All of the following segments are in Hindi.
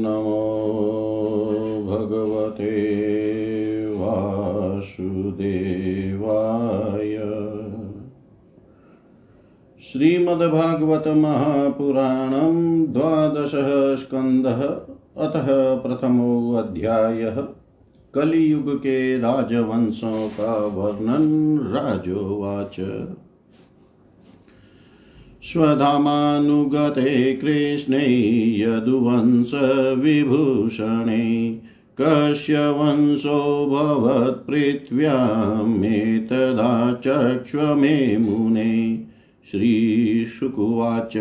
नमो भगवते वासुदेवाय। श्रीमद्भागवत महापुराणं द्वादशः स्कन्दः अतः कलियुग के राजवंशों का वर्णन राजोवाच। स्वधामानुगते कृष्णे यदुवंशविभूषणे कस्य वंशो भवत्पृथिव्यामेतदा चक्ष्व मे मुने श्रीशुकुवाच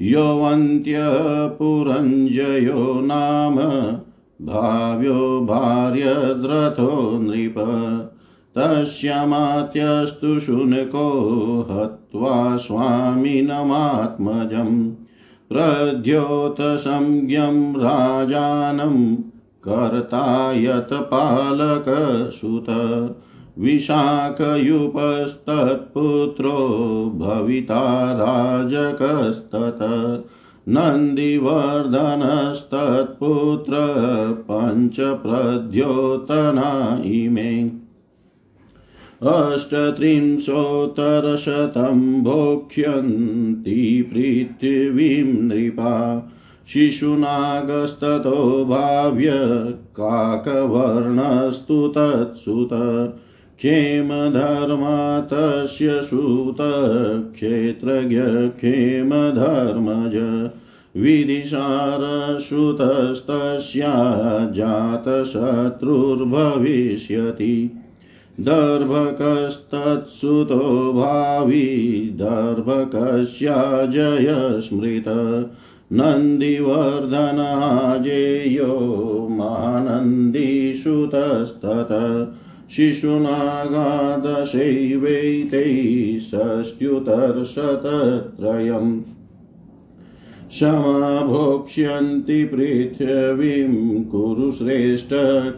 योऽन्त्यः पुरञ्जयो नाम, भाव्यो भार्यद्रथो नृप, तस्यामात्यस्तु शुनको हत्वा स्वामिनमात्मजं प्रद्योतसंज्ञं राजानं कर्ता यत्पालकसुत विशाखयुपस्तत्पुत्रो भविता राजकस्तत नन्दिवर्धनस्तत्पुत्र पञ्चप्रद्योतना इमे अष्टत्रिंशोत्तरशतं भोक्ष्यन्ति पृथिवीं नृपा। शिशुनागस्ततो भाव्य काकवर्णस्तु तत्सुत। क्षेमधर्मा तस्य सुत क्षेत्रज्ञ क्षेमधर्मज विदिशारश्रुतस्तस्या जातशत्रुर्भविष्यति। दर्भकस्तत्सुतो भावी दर्भकस्याजय स्मृत नन्दिवर्धनाजेयो मानन्दीसुतस्तत। शिशुनागादशैवैतैः षष्ट्युतर्शतत्रयम्। समाभोक्ष्यन्ति पृथिवीं कुरुश्रेष्ठ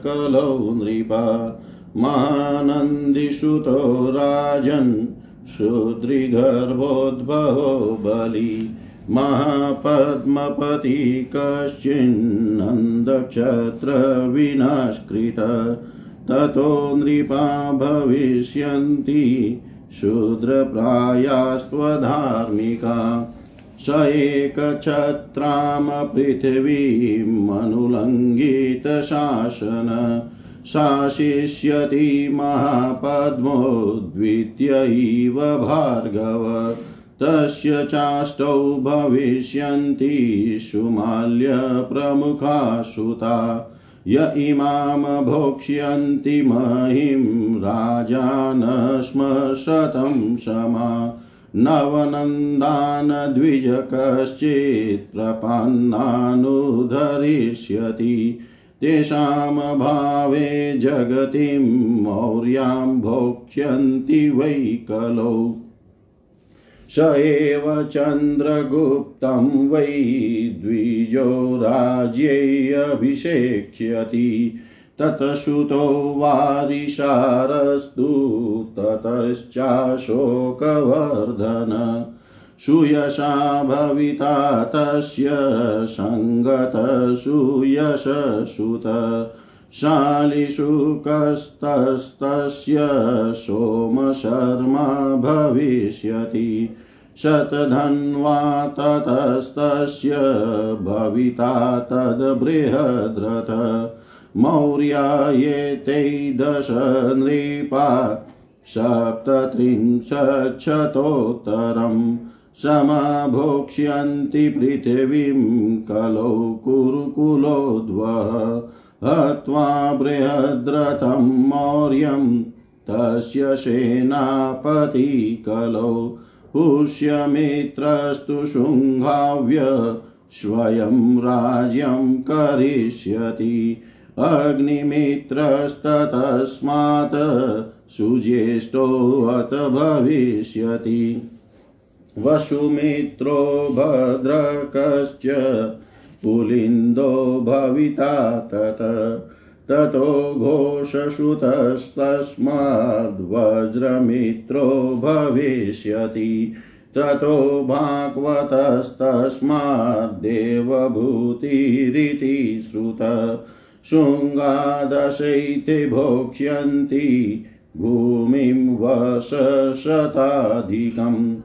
कलौ नृपा। मानन्दिसुतो राजन् शूद्रिगर्भोद्भवो बलि महापद्मपति कश्चिन्नन्दक्षत्रविनाश्कृत ततो नृपा भविष्यन्ति शूद्रप्रायास्त्वधार्मिका स एकछत्रां पृथिवीमनुलङ्घितशासन शासिष्यति महापद्मो द्वितीय इव भार्गव। तस्य चाष्टौ भविष्यन्ति सुमाल्यप्रमुखा सुता य इमां भोक्ष्यन्ति महिं राजानस्म शतं क्षमा नवनन्दान् कश्चित् प्रपन्नानुधरिष्यति। तेषां भावे जगतिं मौर्यां भोक्ष्यन्ति वै कलौ। स एव चन्द्रगुप्तं वै द्विजो राज्यैऽभिषेक्ष्यति ततश्रुतो वारिशारस्तु ततश्चाशोकवर्धन। सुयशा भविता तस्य सङ्गतसूयशसुत शालिशुकस्तस्तस्य सोमशर्मा भविष्यति। शतधन्वा ततस्तस्य भविता तद्बृहद्रथ। मौर्या एतै दश नृपा सप्तत्रिंशच्छतोत्तरम्। समभोक्ष्यन्ति पृथिवीं कलौ कुरुकुलोद्वः हत्वा बृहद्रथं मौर्यं, तस्य सेनापति कलौ पुष्यमित्रस्तु शुङ्घाव्य स्वयं राज्यं करिष्यति। अग्निमित्रस्ततस्मात् सुज्येष्ठोऽत भविष्यति। वसुमित्रो भद्रकश्च पुलिन्दो भविता तत, ततो घोषश्रुतस्तस्माद्वज्रमित्रो भविष्यति, ततो भागवतस्तस्माद्देवभूतिरिति श्रुत, शृङ्गादशैते भोक्ष्यन्ति भूमिं वशशताधिकम्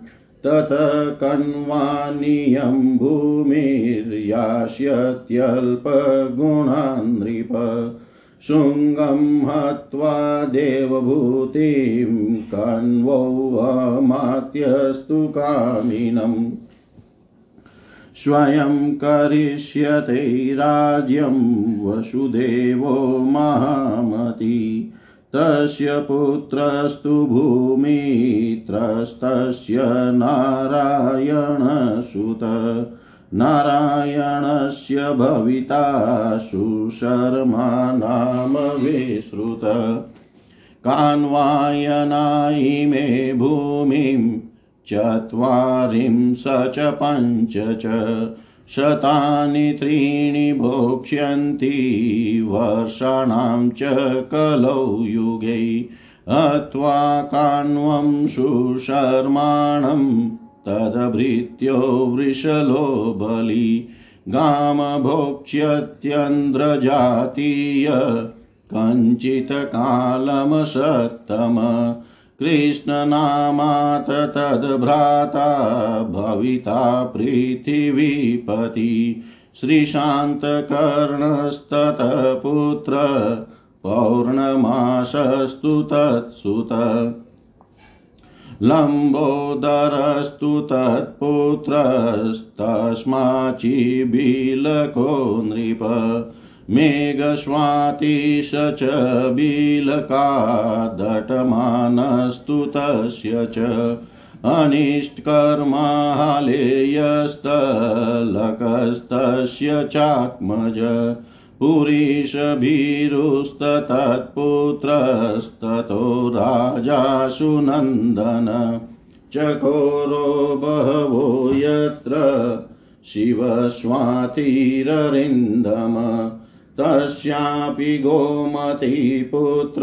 ततः कण्वानीयं भूमिर्यास्यत्यल्पगुणान् नृप शृङ्गं हत्वा देवभूतिं कण्वोऽमात्यस्तु कामिनम्। स्वयं करिष्यते राज्यं वसुदेवो महामती। तस्य पुत्रस्तु भूमित्रस्तस्य नारायणसुत। नारायणस्य भविता सुशर्मा नाम विश्रुत। कान्वायनायि मे भूमिं चत्वारिंश च पञ्च च। शतानि त्रीणि भोक्ष्यन्ति, वर्षाणां च कलौ युगे। अत्वा कान्वं सुशर्माणं, तदभृत्यो वृषलो बलि। गामभोक्ष्यत्यन्द्रजातीय कञ्चित्कालमसत्तम कृष्णनामात् तद्भ्राता भविता पृथिवीपति। श्रीशान्तकर्णस्ततः पुत्र पौर्णमासस्तु तत्सुत। लम्बोदरस्तु तत्पुत्रस्तस्माचिबिलको नृप। मेघस्वातिश च बिलकादटमानस्तु तस्य च। अनिष्टकर्मालेयस्तलकस्तस्य चात्मज। पुरीशभीरुस्तत्पुत्रस्ततो राजासुनन्दन चकोरो बहवो यत्र शिवस्वातिररिन्दम। तस्यापि गोमतीपुत्र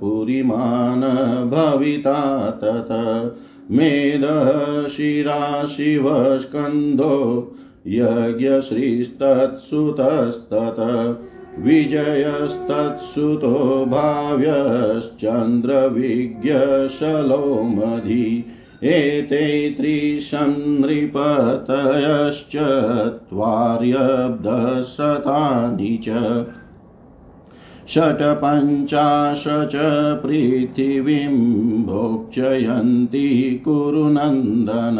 पुरीमान् भविता तत। मेदः शिरा शिवस्कन्धो यज्ञश्रीस्तत्सुतस्तत। विजयस्तत्सुतो भाव्यश्चन्द्रविज्ञशलोमधि एते त्रिसन्नृपतयश्चत्वार्यब्धशतानि च षट्पञ्चाश च। पृथिवीं भोक्षयन्ति कुरुनन्दन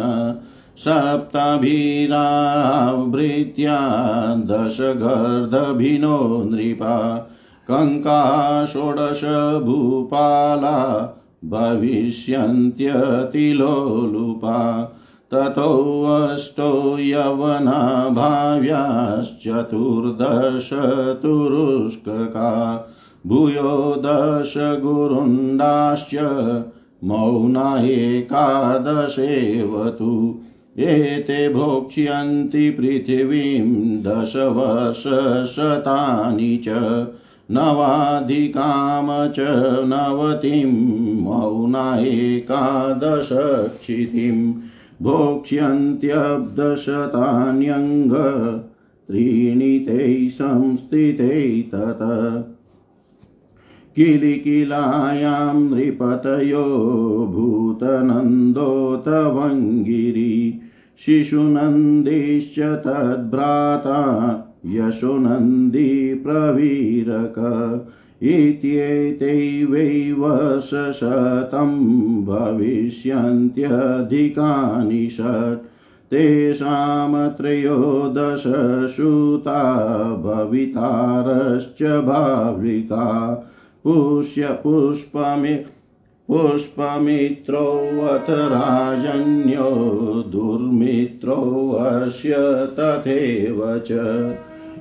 सप्तभिरावृत्या दशगर्दभिनो नृपा। कङ्का षोडश भूपाला भविष्यन्त्यतिलोलुपा। ततोऽष्टो यवना भाव्याश्चतुर्दश भूयो दश गुरुण्डाश्च मौना एकादशेव तु। एते भोक्ष्यन्ति पृथिवीं दशवर्षशतानि च। नवाधिकाम च नवतिं मौना एकादशक्षितिं भोक्ष्यन्त्यब्दशतान्यङ्ग त्रीणि ते संस्थिते तत। किलिकिलायां नृपतयो भूतनन्दोतवङ्गिरि शिशुनन्दिश्च तद्भ्राता यशोनन्दी प्रवीरक वै वर्षशतं भविष्यन्त्यधिकानि षट्। तेषां त्रयोदशसूता भवितारश्च भाविका। पुष्य पुष्पमि पुष्पमित्रोऽथ राजन्यो दुर्मित्रोऽस्य तथैव च।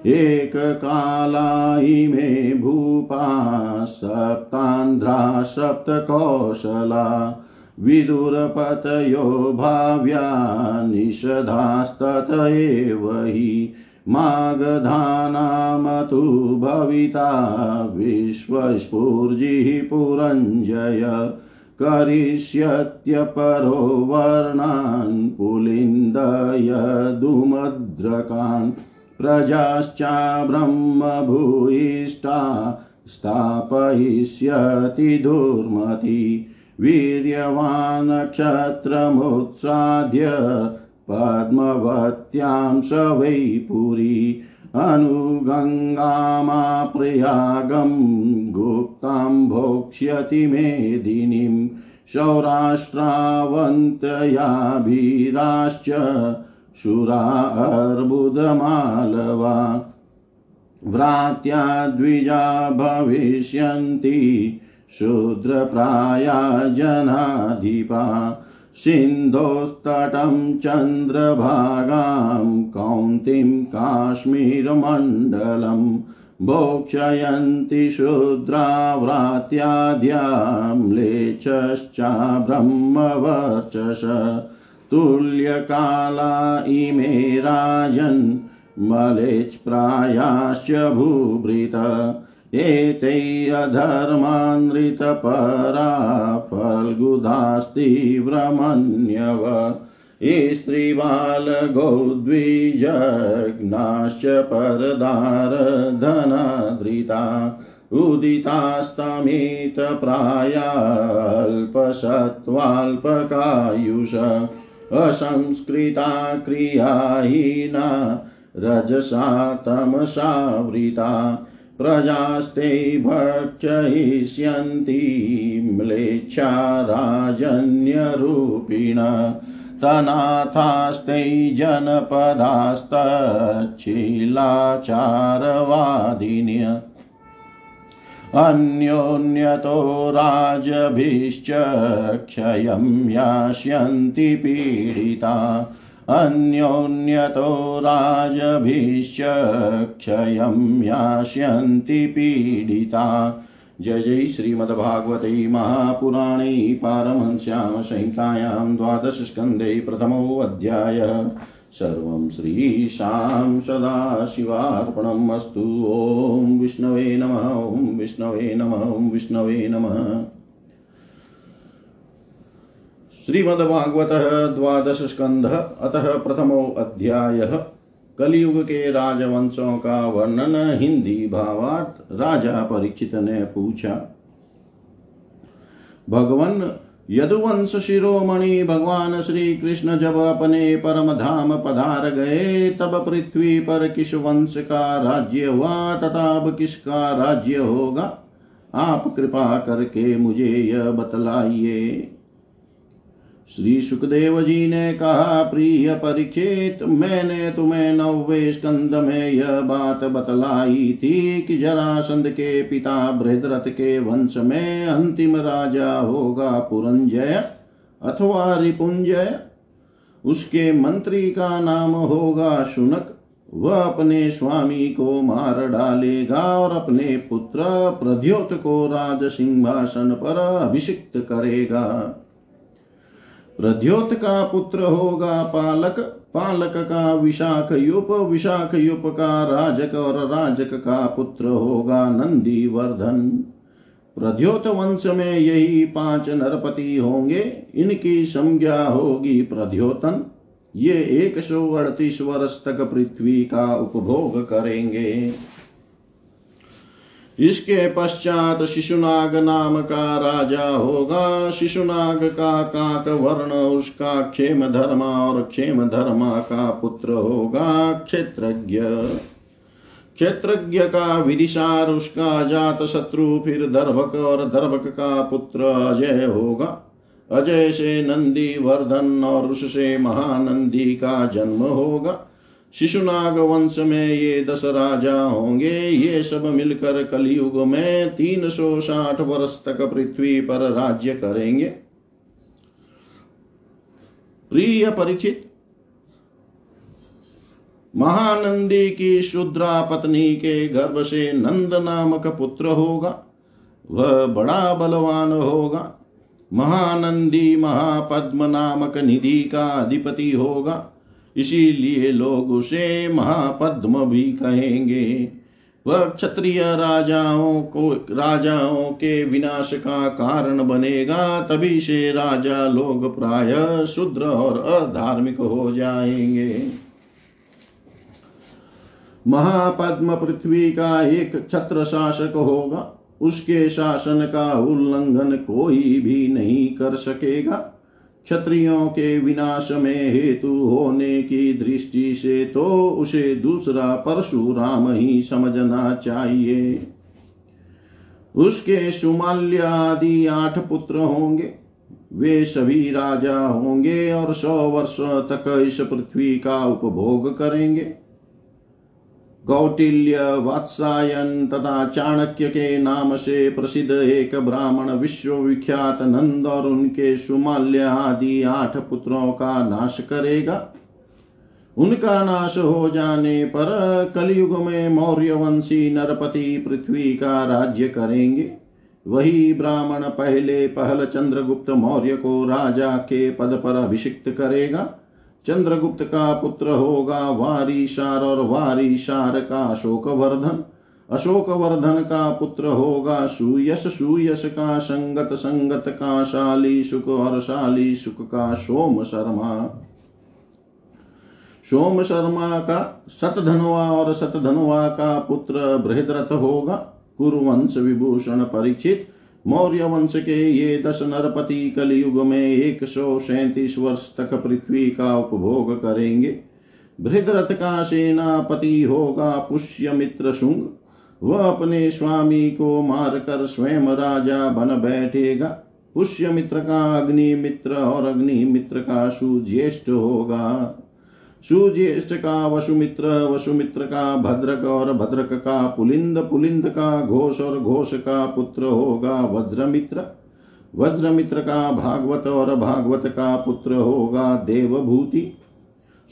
एककाला इमे भूपा सप्तान्ध्रा सप्तकौशला विदुरपतयो भाव्या निषधास्तत एव हि मागधानामतु भविता विश्वस्फूर्जिः पुरञ्जय करिष्यत्यपरो वर्णान् पुलिन्दयदुमद्रकान् प्रजाश्चा ब्रह्मभूयिष्ठा स्थापयिष्यति दुर्मति। वीर्यवानक्षत्रमुत्साद्य पद्मवत्यां स वै पुरी। अनुगङ्गामाप्रयागं गुप्तां भोक्ष्यति मेदिनीं। सौराष्ट्रावन्तयाभिराश्च शुरा अर्बुदमालवा व्रात्या द्विजा भविष्यन्ति शूद्रप्राया जनाधिपा सिन्धोस्तटं चन्द्रभागां कौन्तीं काश्मीरमण्डलं भोक्षयन्ति शूद्राव्रात्याद्यां लेचश्चा ब्रह्मवर्चस तुल्यकाला इमे राजन् मलेच्प्रायाश्च भूभृत। एतै अधर्मानृतपरा फल्गुधास्तीव्रमन्यव स्त्रीबालगौद्विजघ्नाश्च परदारधनाधृता। उदितास्तमितप्रायाल्पसत्त्वाल्पकायुष। असंस्कृता क्रियाहीना रजसा तमसावृता प्रजास्ते भक्षयिष्यन्ति म्लेच्छा राजन्यरूपिण तनाथास्ते जनपदास्तच्छीलाचारवादिन्य। अन्योन्यतो राजभिश्च क्षयं यास्यन्ति पीडिता। अन्योन्यतो राजभिश्च क्षयं यास्यन्ति पीडिता। जय जय श्रीमद्भागवते महापुराणे पारमहंस्यां संहितायां द्वादशस्कन्धे प्रथमोऽध्यायः सर्वं श्रीशां सदाशिवार्पणम् अस्तु ॐ विष्णवे नमः, ॐ विष्णवे नमः, ॐ विष्णवे नमः। श्रीमद्भागवत द्वादश स्कंध अतः प्रथमो अध्याय। कलयुग के राजवंशों का वर्णन हिंदी भावार्थ राजा परीक्षित ने पूछा भगवान यदुवंश शिरोमणि भगवान श्री कृष्ण जब अपने परम धाम पधार गए, तब पृथ्वी पर किस वंश का राज्य हुआ, तथा अब किसका राज्य होगा? आप कृपा करके मुझे यह बतलाइए। श्री सुखदेव जी ने कहा, प्रिय परीक्षित मैंने तुम्हें नौवे स्कंद में यह बात बतलाई थी कि जरासंध के पिता बृहद्रथ के वंश में अंतिम राजा होगा पुरंजय अथवा रिपुंजय। उसके मंत्री का नाम होगा शुनक। वह अपने स्वामी को मार डालेगा और अपने पुत्र प्रद्योत को राज सिंहासन पर अभिषिक्त करेगा। प्रद्योत का पुत्र होगा पालक पालक का विशाख युप विशाख युप का राजक और राजक का पुत्र होगा नंदी वर्धन प्रद्योत वंश में यही पाँच नरपति होंगे, इनकी संज्ञा होगी प्रद्योतन। ये एक सौ अड़तीस वर्ष तक पृथ्वी का उपभोग करेंगे। इसके पश्चात शिशुनाग नाम का राजा होगा। शिशुनाग का काक वर्ण, उसका क्षेम धर्मा और क्षेम धर्मा का पुत्र होगा। क्षेत्रज्ञ। क्षेत्रज्ञ का विदिशार उसका जात शत्रु, फिर दर्भक और दर्भक का पुत्र अजय होगा। अजय से नंदी, वर्धन और उससे महानंदी का जन्म होगा। शिशुनाग वंश में ये दस राजा होंगे। ये सब मिलकर कलयुग में तीन सौ साठ वर्ष तक पृथ्वी पर राज्य करेंगे। प्रिय परिचित महानंदी की शुद्रा पत्नी के गर्भ से नंद नामक पुत्र होगा। वह बड़ा बलवान होगा। महानंदी महापद्म नामक निधि का अधिपति होगा। इसीलिए लोग उसे महापद्म भी कहेंगे। वह क्षत्रिय राजाओं को, राजाओं के विनाश का कारण बनेगा, तभी से राजा लोग प्राय शुद्र और अधार्मिक हो जाएँगे। महापद्म पृथ्वी का एक छत्र शासक होगा, उसके शासन का उल्लंघन कोई भी नहीं कर सकेगा। क्षत्रियों के विनाश में हेतु होने की दृष्टि से तो उसे दूसरा परशुराम ही समझना चाहिए। उसके सुमाल्य आदि आठ पुत्र होंगे। वे सभी राजा होंगे और सौ वर्ष तक इस पृथ्वी का उपभोग करेंगे। कौटिल्य वात्सायन तथा चाणक्य के नाम से प्रसिद्ध एक ब्राह्मण विश्वविख्यात नंद और उनके सुमाल्य आदि आठ पुत्रों का नाश करेगा। उनका नाश हो जाने पर कलयुग में मौर्य वंशी नरपति पृथ्वी का राज्य करेंगे। वही ब्राह्मण पहले पहल चंद्रगुप्त मौर्य को राजा के पद पर अभिषिक्त करेगा। चंद्रगुप्त का पुत्र होगा वारीशार और वारीशार का अशोकवर्धन। अशोकवर्धन का पुत्र होगा सुयश। सुयश का संगत संगत का शाली सुख और शाली सुख का सोम शर्मा। सोम शर्मा का सतधनुआ और सतधनुआ का पुत्र बृहद्रथ होगा। कुरुवंश विभूषण परीक्षित। मौर्य वंश के ये दस नरपति कलयुग में एक सौ सैतीस वर्ष तक पृथ्वी का उपभोग करेंगे। बृहद्रथ का सेनापति होगा पुष्य मित्र शुंग। वह अपने स्वामी को मारकर स्वयं राजा बन बैठेगा। पुष्य मित्र का अग्नि मित्र और अग्नि मित्र का सुज्येष्ठ होगा। सुज्येष्ठ का वसुमित्र वसुमित्र का भद्रक और भद्रक का पुलिंद पुलिंद का घोष और घोष का पुत्र होगा वज्रमित्र। वज्रमित्र का भागवत और भागवत का पुत्र होगा देवभूति।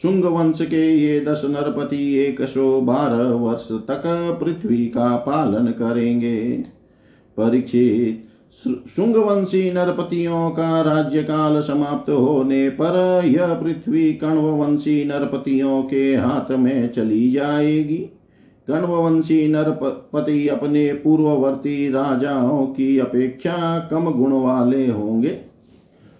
शुंग वंश के ये दस नरपति एक सौ बारह वर्ष तक पृथ्वी का पालन करेंगे। परीक्षित शुंगवंशी नरपतियों का राज्यकाल समाप्त होने पर यह पृथ्वी कण्ववंशी नरपतियों के हाथ में चली जाएगी। कण्ववंशी नरपति अपने पूर्ववर्ती राजाओं की अपेक्षा कम गुण वाले होंगे।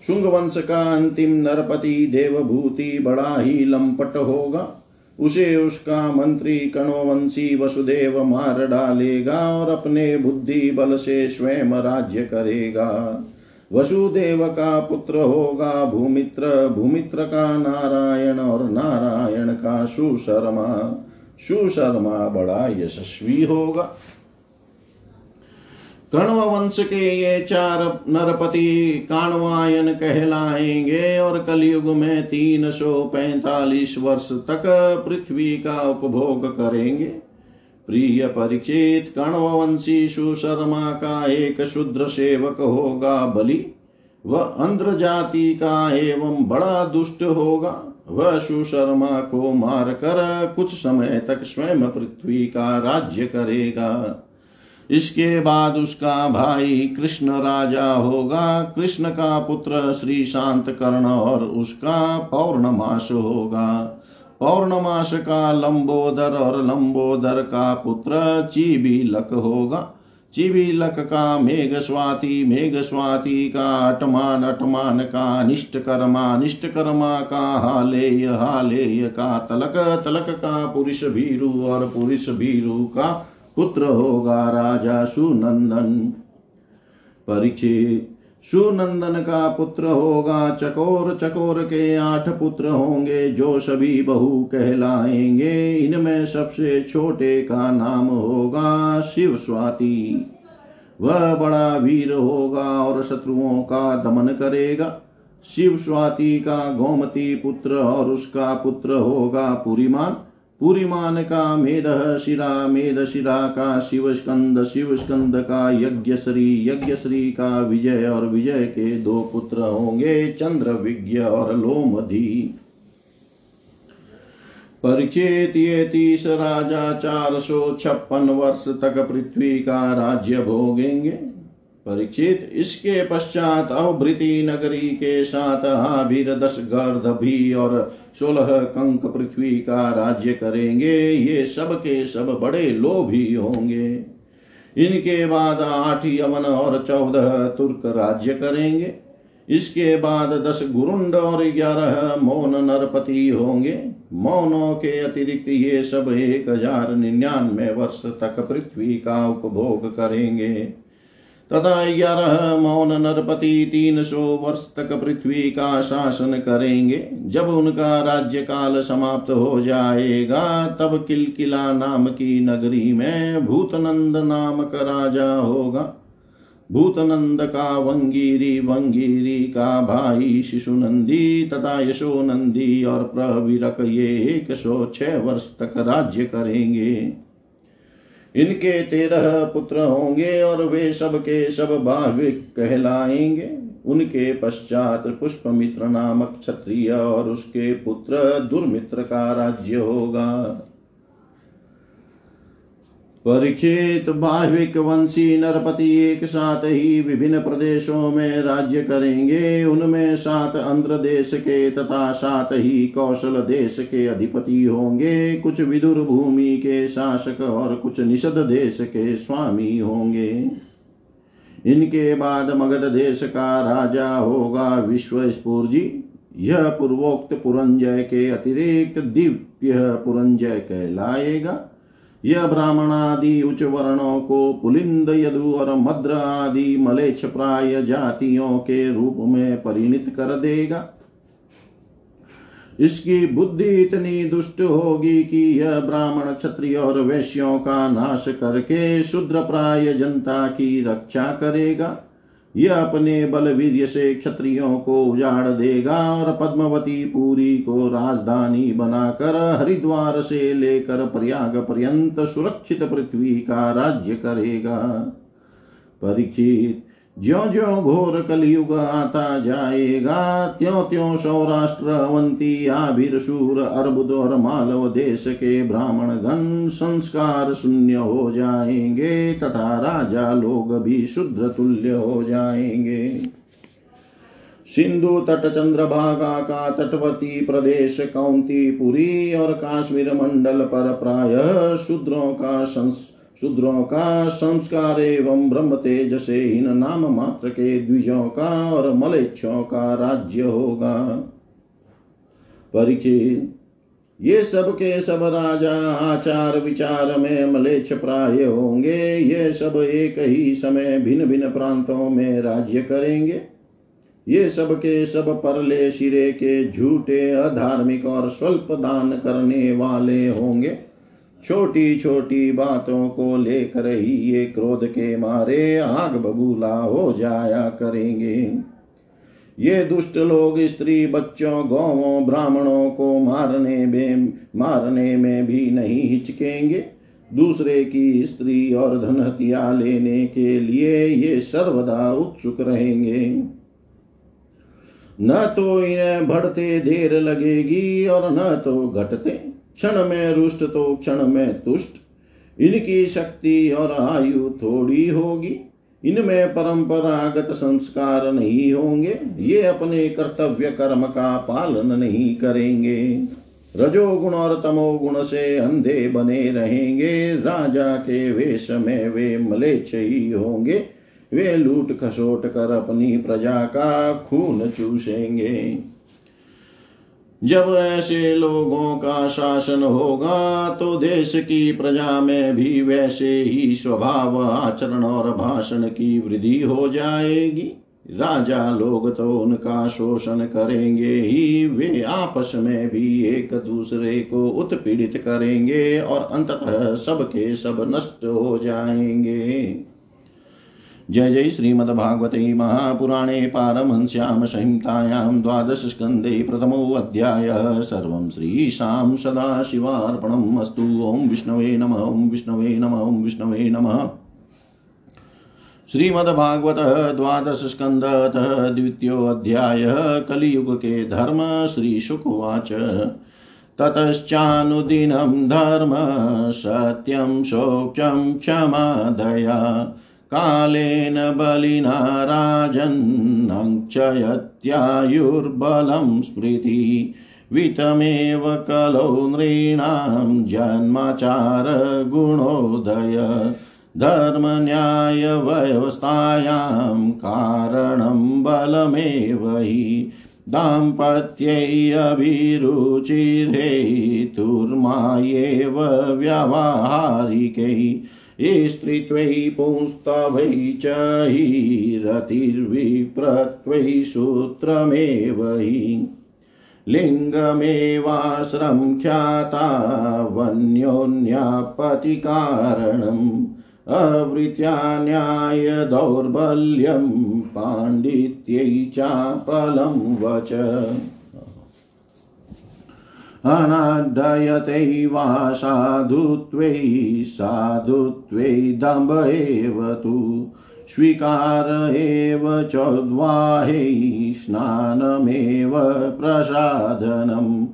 शुंग वंश का अंतिम नरपति देवभूति बड़ा ही लंपट होगा। उसे उसका मंत्री कणवंशी वसुदेव मार डालेगा और अपने बुद्धि बल से स्वयं राज्य करेगा। वसुदेव का पुत्र होगा भूमित्र भूमित्र का नारायण और नारायण का सुशर्मा। सुशर्मा बड़ा यशस्वी होगा। कण्व वंश के ये चार नरपति काणवायन कहलाएँगे और कलयुग में तीन सौ पैतालीस वर्ष तक पृथ्वी का उपभोग करेंगे। प्रिय परिचित कण्ववंशी सुशर्मा का एक शुद्र सेवक होगा बलि। वह अंध्र जाति का एवं बड़ा दुष्ट होगा। वह सुशर्मा को मारकर कुछ समय तक स्वयं पृथ्वी का राज्य करेगा। इसके बाद उसका भाई कृष्ण राजा होगा। कृष्ण का पुत्र श्री शांत कर्ण और उसका पौर्णमास होगा। पौर्णमास का लंबोदर और लंबोदर का पुत्र चिबीलक होगा। चिबीलक का मेघ स्वाति मेघ स्वाति का अटमान अटमान का निष्ठकर्मा निष्ठकर्मा का हालेय हालेय का तलक तलक का पुरुष भीरु और पुरुष भीरु का पुत्र होगा राजा सुनंदन। परीक्षित, सुनंदन का पुत्र होगा, चकोर चकोर के आठ पुत्र होंगे, जो सभी बहु कहलाएँगे। इनमें सबसे छोटे का नाम होगा शिव स्वाति। वह बड़ा वीर होगा और शत्रुओं का दमन करेगा। शिव स्वाति का गोमती पुत्र और उसका पुत्र होगा पुरीमान पुरीमान का मेध शिरा मेध शिरा का शिव स्कंद शिव स्कंद का यज्ञ श्री यज्ञ श्री का विजय और विजय के दो पुत्र होंगे चंद्र विज्ञ और लोमधी। परिचित ये तीस राजा चार सौ छप्पन वर्ष तक पृथ्वी का राज्य भोगेंगे। परीक्षित इसके पश्चात अवभृति नगरी के साथ आभिर दस गर्द भी और सोलह कंक पृथ्वी का राज्य करेंगे। ये सब के सब बड़े लोभी होंगे। इनके बाद आठ यमन और चौदह तुर्क राज्य करेंगे। इसके बाद दस गुरुंड और ग्यारह मौन नरपति होंगे। मौनों के अतिरिक्त ये सब एक हज़ार निन्यानवे वर्ष तक पृथ्वी का उपभोग करेंगे। तथा ग्यारह मौन नरपति तीन सौ वर्ष तक पृथ्वी का शासन करेंगे। जब उनका राज्य काल समाप्त हो जाएगा, तब किलकिला नाम की नगरी में भूतनंद नामक राजा होगा। भूतनंद का वंगीरी वंगीरी का भाई शिशुनंदी तथा यशोनंदी और प्रवीरक ये एक सौ छह वर्ष तक राज्य करेंगे। इनके तेरह पुत्र होंगे और वे सब के सब भाविक कहलाएँगे। उनके पश्चात पुष्पमित्र नामक क्षत्रिय और उसके पुत्र दुर्मित्र का राज्य होगा। परीक्षित बाह्विक वंशी नरपति एक साथ ही विभिन्न प्रदेशों में राज्य करेंगे। उनमें सात अंध्र देश के तथा सात ही कौशल देश के अधिपति होंगे। कुछ विदुर भूमि के शासक और कुछ निषद देश के स्वामी होंगे। इनके बाद मगध देश का राजा होगा विश्व स्पूर्जी यह पूर्वोक्त पुरंजय के अतिरिक्त दिव्य पुरंजय कहलाएगा। यह ब्राह्मण आदि उच्च वर्णों को पुलिंद यदु और मद्र आदि मलेच्छ प्राय जातियों के रूप में परिणित कर देगा। इसकी बुद्धि इतनी दुष्ट होगी कि यह ब्राह्मण क्षत्रिय और वैश्यों का नाश करके शूद्र प्राय जनता की रक्षा करेगा। यह अपने बल वीर से क्षत्रियो को उजाड़ देगा और पद्मवती पुरी को राजधानी बनाकर हरिद्वार से लेकर प्रयाग पर्यंत सुरक्षित पृथ्वी का राज्य करेगा। परीक्षित ज्यो ज्यो घोर कलयुग आता जाएगा त्यों त्यों आभिर शूर अर्बुद और मालव देश के ब्राह्मण गण संस्कार शून्य हो जाएँगे, तथा राजा लोग भी शुद्ध तुल्य हो जाएँगे। सिंधु तट चंद्रभागा का तटवर्ती प्रदेश कौंतीपुरी और काश्मीर मंडल पर प्राय शूद्रों का संस शूद्रों का संस्कार एवं ब्रह्म तेज से इन नाम मात्र के द्विजों का और मलेच्छों का राज्य होगा। परिचित ये सब के सब राजा आचार विचार में मलेच्छ प्राय होंगे, ये सब एक ही समय भिन्न भिन्न प्रांतों में राज्य करेंगे। ये सब के सब परले सिरे के झूठे, अधार्मिक और स्वल्प दान करने वाले होंगे। छोटी छोटी बातों को लेकर ही ये क्रोध के मारे आग बबूला हो जाया करेंगे। ये दुष्ट लोग स्त्री बच्चों, गौवों, ब्राह्मणों को मारने में मारने में भी नहीं हिचकेंगे। दूसरे की स्त्री और धन हथिया लेने के लिए ये सर्वदा उत्सुक रहेंगे। न तो इन्हें बढ़ते देर लगेगी और न तो घटते। क्षण में रुष्ट तो क्षण में तुष्ट। इनकी शक्ति और आयु थोड़ी होगी। इनमें परंपरागत संस्कार नहीं होंगे। ये अपने कर्तव्य कर्म का पालन नहीं करेंगे। रजोगुण और तमोगुण से अंधे बने रहेंगे। राजा के वेश में वे मलेच्छ ही होंगे। वे लूट खसोट कर अपनी प्रजा का खून चूसेंगे। जब ऐसे लोगों का शासन होगा तो देश की प्रजा में भी वैसे ही स्वभाव, आचरण और भाषण की वृद्धि हो जाएगी। राजा लोग तो उनका शोषण करेंगे ही, वे आपस में भी एक दूसरे को उत्पीड़ित करेंगे और अंततः सबके सब नष्ट हो जाएँगे। जय जय श्रीमद्भागवते महापुराणे पारमहंस्यां संहितायां द्वादशस्कन्धे प्रथमोऽध्यायः। सर्वं श्रीशां सदाशिवार्पणम् अस्तु। ॐ विष्णवे नम, ॐ विष्णवे नम, ॐ विष्णवे नमः। श्रीमद्भागवतः द्वादशस्कन्धतः द्वितीयोऽध्यायः। कलियुग के धर्म श्रीशुकुवाच। ततश्चानुदिनं धर्म, सत्यं शौचं क्षमा, दया। कालेन बलिना राजन्नङ्क्षयत्यायुर्बलं स्मृति। वितमेव कलौ नृणां जन्माचारगुणोदय। धर्मन्यायव्यवस्थायां कारणं बलमेव हि। दाम्पत्यैरभिरुचिरेतुर्मायेव व्यावहारिकै। स्त्रीत्वै पुंस्तवै च हि रतिर्विप्रत्वै सूत्रमेव हि। लिङ्गमेवाश्रं ख्याता वन्योन्यापतिकारणम्, अवृत्या न्यायदौर्बल्यं पाण्डित्यै चापलं वच। अनाडयते वा साधुत्वै साधुत्वै दम्भ एव तु। स्वीकार एव चोद्वाहे, स्नानमेव प्रसादनं।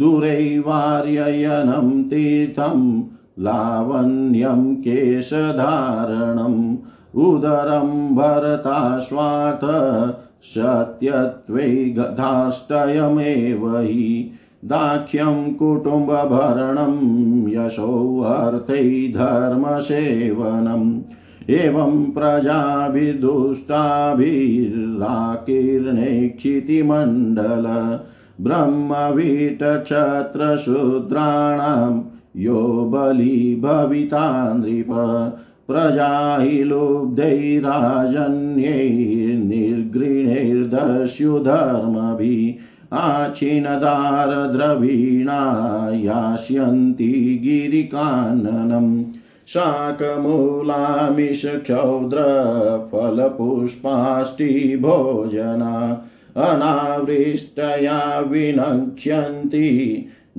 दुरैवार्ययनं तीर्थं, लावण्यं केशधारणम्। उदरं भरताश्वाथ सत्यत्वै धाष्टयमेव हि। दाक्ष्यं कुटुम्बभरणं यशोऽर्थै धर्मसेवनम् एवं प्रजाभिदुष्टाभिर्राकीर्णेक्षितिमण्डल ब्रह्मवीटक्षत्रशूद्राणां यो बली भविता नृप प्रजा हि लुब्धैराजन्यैर्निर्गृणैर्दस्युधर्मभिः आच्छिनदारद्रवीणा यास्यन्ति गिरिकाननम् शाकमूलामिषक्षौद्रफलपुष्पाष्टिभोजना अनावृष्टया विनक्ष्यन्ति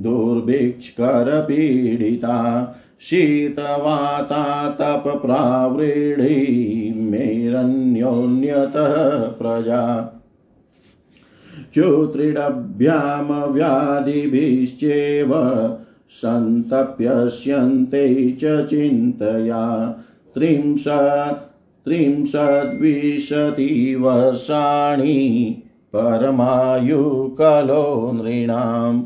दुर्भिक्षकरपीडिता शीतवाता तपप्रावृढी मेरन्योन्यतः प्रजा च्युत्रिडभ्यामव्याधिभिश्चेव सन्तप्यस्यन्ते च चिन्तया त्रिंश त्रिंशद्विशतिवर्षाणि परमायुकलो नृणाम्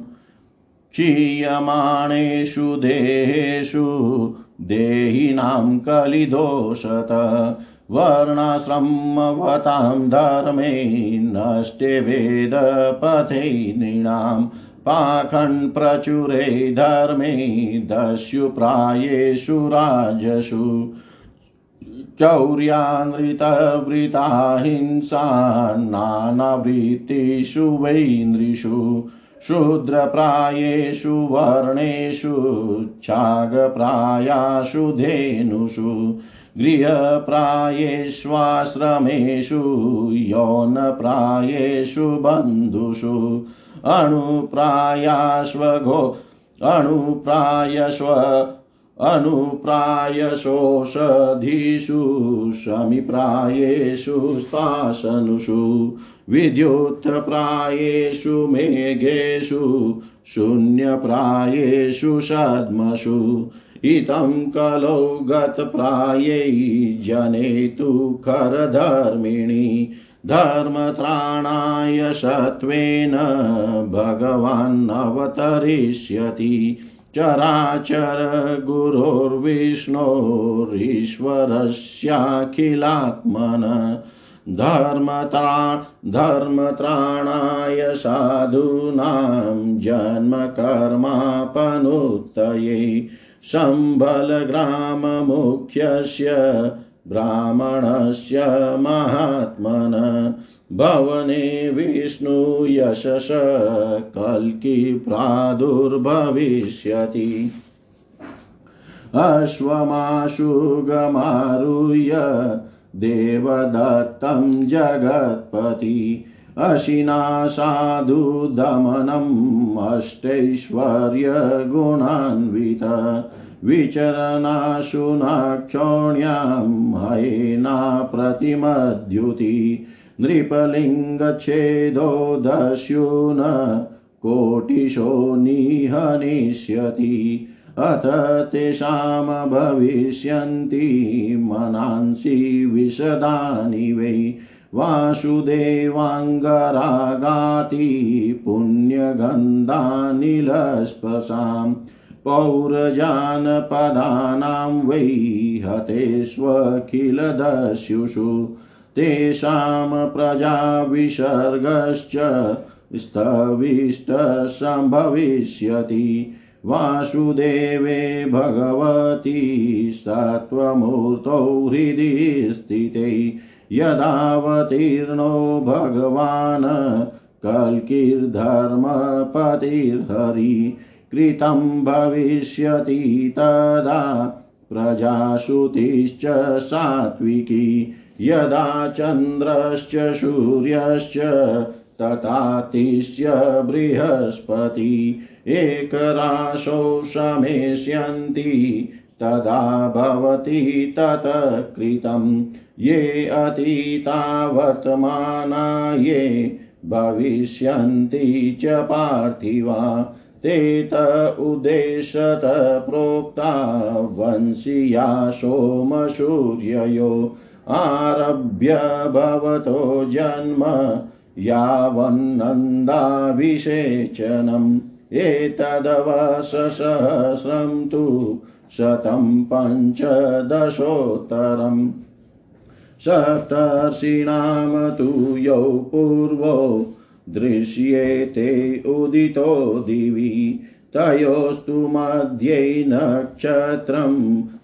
क्षीयमाणेषु देहेषु देहिनां कलिदोषत वर्णाश्रमवतां धर्मे नष्टे वेदपथे नृणां पाखण्प्रचुरे धर्मे दस्युप्रायेषु राजसु। चौर्यानृतवृता हिंसा नानावृत्तिषु वै नृषु। शूद्रप्रायेषु वर्णेषु छागप्रायासु धेनुषु। गृहप्रायेष्वाश्रमेषु यौनप्रायेषु बन्धुषु अणुप्रायाश्वघो अणुप्रायस्व अनुप्रायशोषधीषु शमिप्रायेषु स्तासनुषु विद्युत्प्रायेषु मेघेषु शून्यप्रायेषु सद्मसु इतं कलौ गतप्रायै जने तु खरधर्मिणि धर्मत्राणाय सत्त्वेन भगवान् चराचर गुरोर्विष्णोरीश्वरस्याखिलात्मन। धर्मत्रा, धर्मत्राणाय साधूनां जन्मकर्मापनुत्तये। सम्बलग्राममुख्यस्य ब्राह्मणस्य महात्मन भवने विष्णुयशस कल्की प्रादुर्भविष्यति। अश्वमाशु गमारुह्य देवदत्तं जगत्पति अशिना साधुदमनम् अष्टैश्वर्यगुणान्वित विचरणाशुनाक्षोण्यां हयेना प्रतिमद्युति नृपलिङ्गच्छेदो दस्युन कोटिशो निहनिष्यति। अथ तेषां भविष्यन्ति मनांसि विशदानि वै वासुदेवाङ्गरागाति पुण्यगन्धानिलस्पशाम् पौरजानपदानां वै हतेष्वखिलदस्युषु। तेषां प्रजाविसर्गश्च स्तविष्टसम्भविष्यति वासुदेवे भगवती सत्त्वमूर्तौ हृदि स्थिते। यदावतीर्णो भगवान् कल्किर्धर्मपतिर्हरि कृतं भविष्यति तदा प्रजाश्रुतिश्च सात्विकी। यदा चन्द्रश्च सूर्यश्च तथातिश्च बृहस्पति एकराशौ शमेष्यन्ति तदा भवति तत्कृतं ये अतीता वर्तमाना ये भविष्यन्ति च पार्थिवा। ते त उद्देशत प्रोक्ता वंशीया सोमसूर्ययो आरभ्य भवतो जन्म यावन्नन्दाभिषेचनम्। एतदवसहस्रं तु शतं पञ्चदशोत्तरम्। सप्तर्षीणां तु यौ पूर्वो दृश्येते उदितो दिवि तयोस्तु मध्ये नक्षत्रं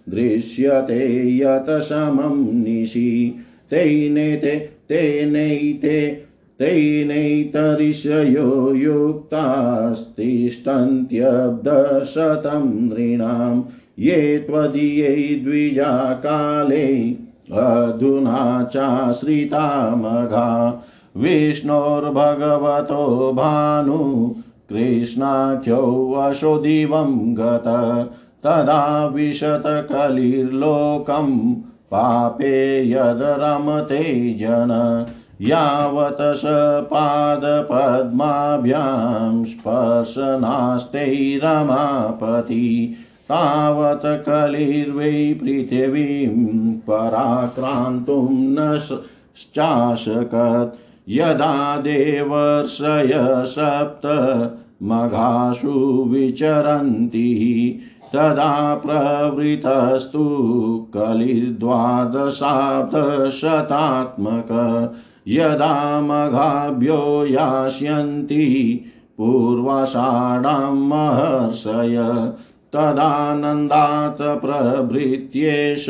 दृश्यते यत समं निशि तैनेते तेनैते तैनैतरिषयो युक्तास्तिष्ठन्त्यब्दशतं नृणां ये त्वदीयै द्विजाकाले अधुना चाश्रिता मघा विष्णोर्भगवतो भानु, कृष्णाख्यो वशो दिवं गत, तदा विशतकलिर्लोकं पापे यद् रमते जन, यावत् स पादपद्माभ्यां स्पर्शनास्ते रमापति। तावत् कलिर्वै पृथिवीं पराक्रान्तुं न चाशकत्। यदा देवर्षय सप्त मघासु विचरन्ति, तदा प्रवृतस्तु कलिर्द्वादशाब्दशतात्मक। यदा मघाभ्यो यास्यन्ति, पूर्वाषाढां महर्षय। तदानन्दात् प्रभृत्येष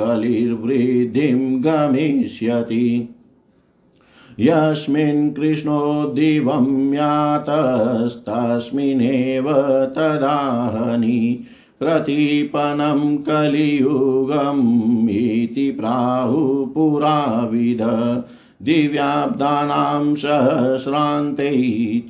कलिर्वृद्धिं गमिष्यति। यस्मिन् कृष्णो दिवं यातस्तस्मिन्नेव तदाहनि प्रतीपनं कलियुगम् इति प्राहुपुराविद दिव्याब्दानां सहस्रान्ते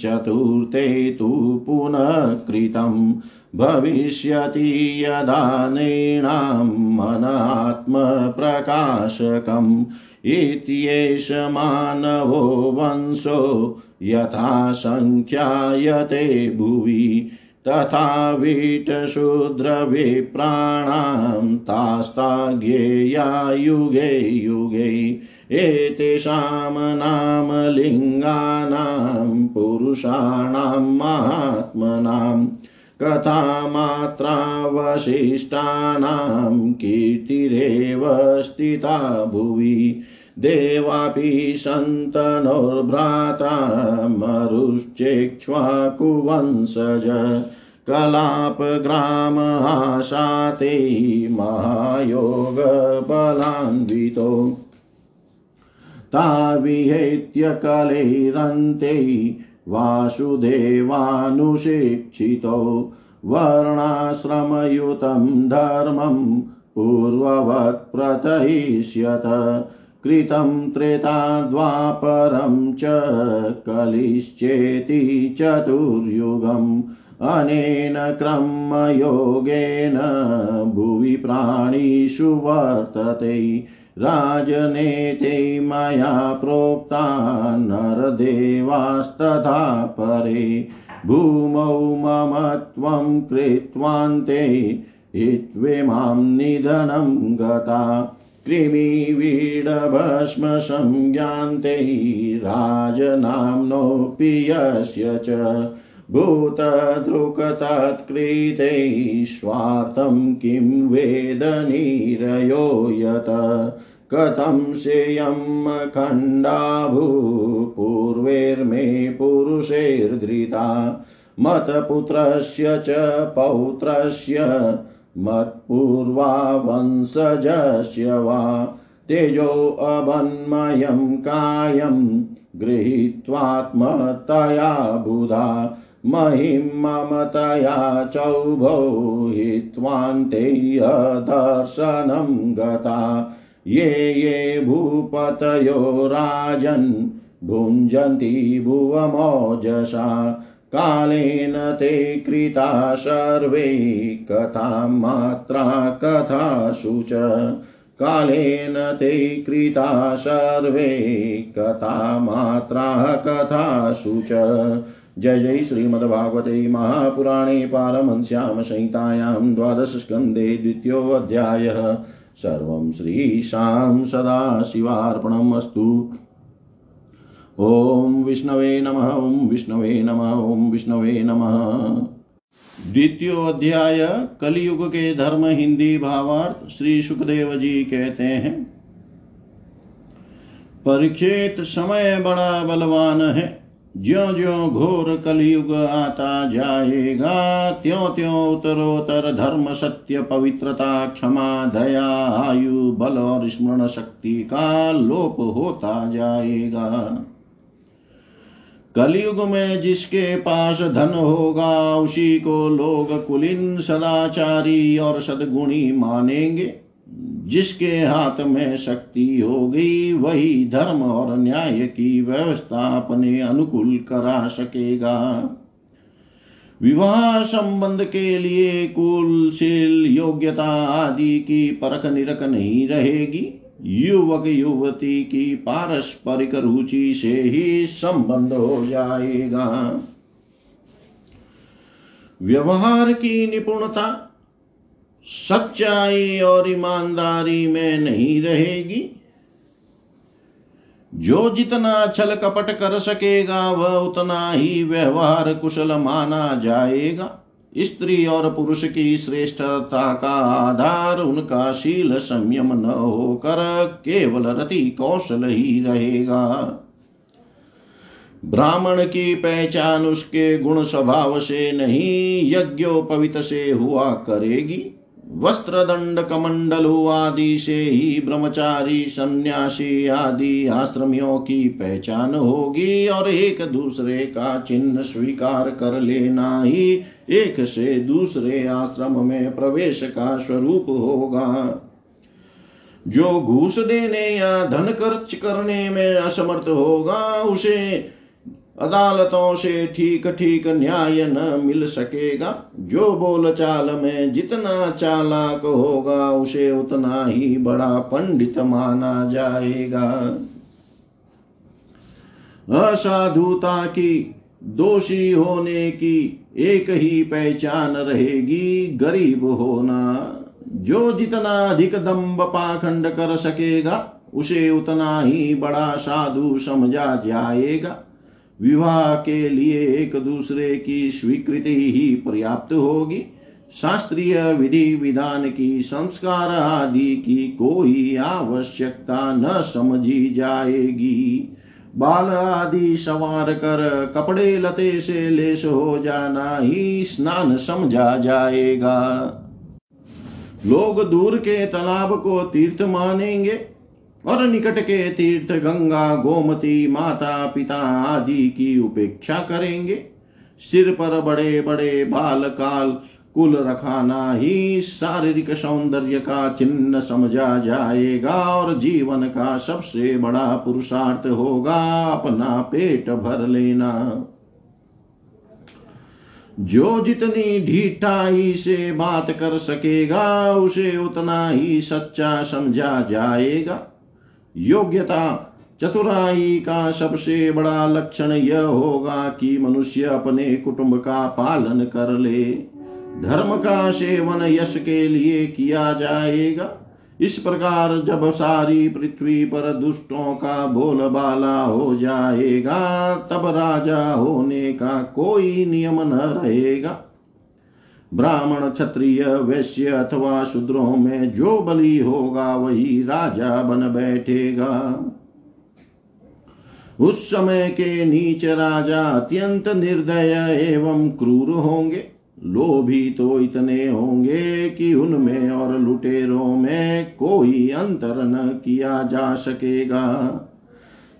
चतुर्थे तु पुनः कृतम्। भविष्यति यदा नृणां मनात्मप्रकाशकम् इत्येष मानवो वंशो यथा सङ्ख्यायते भुवि तथा वीटशूद्रविप्राणां तास्ताज्ञेया युगे युगे एतेषां नामलिङ्गानां पुरुषाणां महात्मनां कथामात्रावशिष्टानां कीर्तिरेव स्थिता भुवि। देवापि सन्तनोर्भ्राता मरुश्चेक्ष्वाकुवंशज। कलापग्रामहाशाते महायोगबलान्वितो। ताविहेत्य कलैरन्ते वासुदेवानुशिक्षितो वर्णाश्रमयुतं धर्मं पूर्ववत् प्रतयिष्यत, कृतं त्रेता द्वापरं च कलिश्चेति चतुर्युगम्। अनेन क्रमयोगेन भुवि प्राणिषु वर्तते। राजनेते मया प्रोक्ता नरदेवास्तथा परे। भूमौ मम त्वं कृत्वान्ते हित्वेमां निधनं गता। कृमिवीडभस्मसंज्ञान्ते राजनाम्नोऽपि यस्य च भूतदृक्तत्कृते स्वार्थं किं वेदनीरयो यत? कथं सेयं खण्डाभूपूर्वैर्मे पुरुषैर्धृता? मतपुत्रस्य च पौत्रस्य मत्पूर्वा वंशजस्य वा तेजोऽवन्मयं कायं गृहीत्वात्मतया बुधा? महिं ममतया चौभौ हित्वान्ते दर्शनं गता। ये ये भूपतयो राजन् भुञ्जन्ति भुवमोजसा। कालेन ते कृता सर्वे कथां मात्रा कथासु च। कालेन ते कृता सर्वे कथा मात्रा कथासु च। जय जय श्रीमद्भागवते महापुराणे पारमहंस्यां संहितायां द्वादशस्कन्धे द्वितीयोऽध्यायः। सर्वं श्रीशां सदाशिवार्पणम् अस्तु। ॐ विष्णवे नमः, ॐ विष्णवे नमः, ॐ विष्णवे नमः। द्वितीयोध्याय कलयुग के धर्म हिंदी भावार्थ, श्री सुखदेव जी कहते हैं, परीक्षित समय बड़ा बलवान है। ज्यो ज्यो घोर कलयुग आता जाएगा त्यों त्यों उत्तरोत्तर धर्म, सत्य, पवित्रता, क्षमा, दया, आयु, बल और स्मरण शक्ति का लोप होता जाएगा। कलयुग में जिसके पास धन होगा, उसी को लोग कुलीन, सदाचारी और सदगुणी मानेंगे। जिसके हाथ में शक्ति होगी वही धर्म और न्याय की व्यवस्था अपने अनुकूल करा सकेगा। विवाह संबंध के लिए कुलशील योग्यता आदि की परख निरख नहीं रहेगी। युवक, युवती की पारस्परिक रुचि से ही संबंध हो जाएगा। व्यवहार की निपुणता सच्चाई और ईमानदारी में नहीं रहेगी। जो जितना छल कपट कर सकेगा, वह उतना ही व्यवहार कुशल माना जाएगा। स्त्री और पुरुष की श्रेष्ठता का आधार उनका शील संयम न होकर केवल रति कौशल ही रहेगा। ब्राह्मण की पहचान उसके गुण स्वभाव से नहीं, यज्ञोपवित से हुआ करेगी। वस्त्र दंड कमंडलु आदि से ही ब्रह्मचारी, सन्यासी आदि आश्रमियों की पहचान होगी और एक दूसरे का चिन्ह स्वीकार कर लेना ही एक से दूसरे आश्रम में प्रवेश का स्वरूप होगा। जो घूस देने या धन खर्च करने में असमर्थ होगा, उसे अदालतों से ठीक ठीक न्याय न मिल सकेगा। जो बोल चाल में जितना चालाक होगा, उसे उतना ही बड़ा पंडित माना जाएगा। असाधुता की दोषी होने की एक ही पहचान रहेगी गरीब होना। जो जितना अधिक दम्भ पाखंड कर सकेगा, उसे उतना ही बड़ा साधु समझा जाएगा। विवाह के लिए एक दूसरे की स्वीकृति ही पर्याप्त होगी। शास्त्रीय विधि विधान की, संस्कार आदि की कोई आवश्यकता न समझी जाएगी। बाल आदि सवार कर कपड़े लते से लेस हो जाना ही स्नान समझा जाएगा। लोग दूर के तालाब को तीर्थ मानेंगे। और निकट के तीर्थ गंगा, गोमती, माता, पिता आदि की उपेक्षा करेंगे। सिर पर बड़े बड़े बाल काल कुल रखाना ही शारीरिक सौंदर्य का चिन्ह समझा जाएगा और जीवन का सबसे बड़ा पुरुषार्थ होगा अपना पेट भर लेना। जो जितनी ढीठाई से बात कर सकेगा, उसे उतना ही सच्चा समझा जाएगा। योग्यता। चतुराई का सबसे बड़ा लक्षण यह होगा कि मनुष्य अपने कुटुंब का पालन कर ले। धर्म का सेवन यश के लिए किया जाएगा। इस प्रकार जब सारी पृथ्वी पर दुष्टों का बोलबाला हो जाएगा, तब राजा होने का कोई नियम न रहेगा। ब्राह्मण क्षत्रिय, वैश्य अथवा शूद्रों में जो बलि होगा, वही राजा बन बैठेगा। उस समय के नीच राजा अत्यंत निर्दय एवं क्रूर होंगे। लोभी तो इतने होंगे कि उनमें और लुटेरों में कोई अंतर न किया जा सकेगा।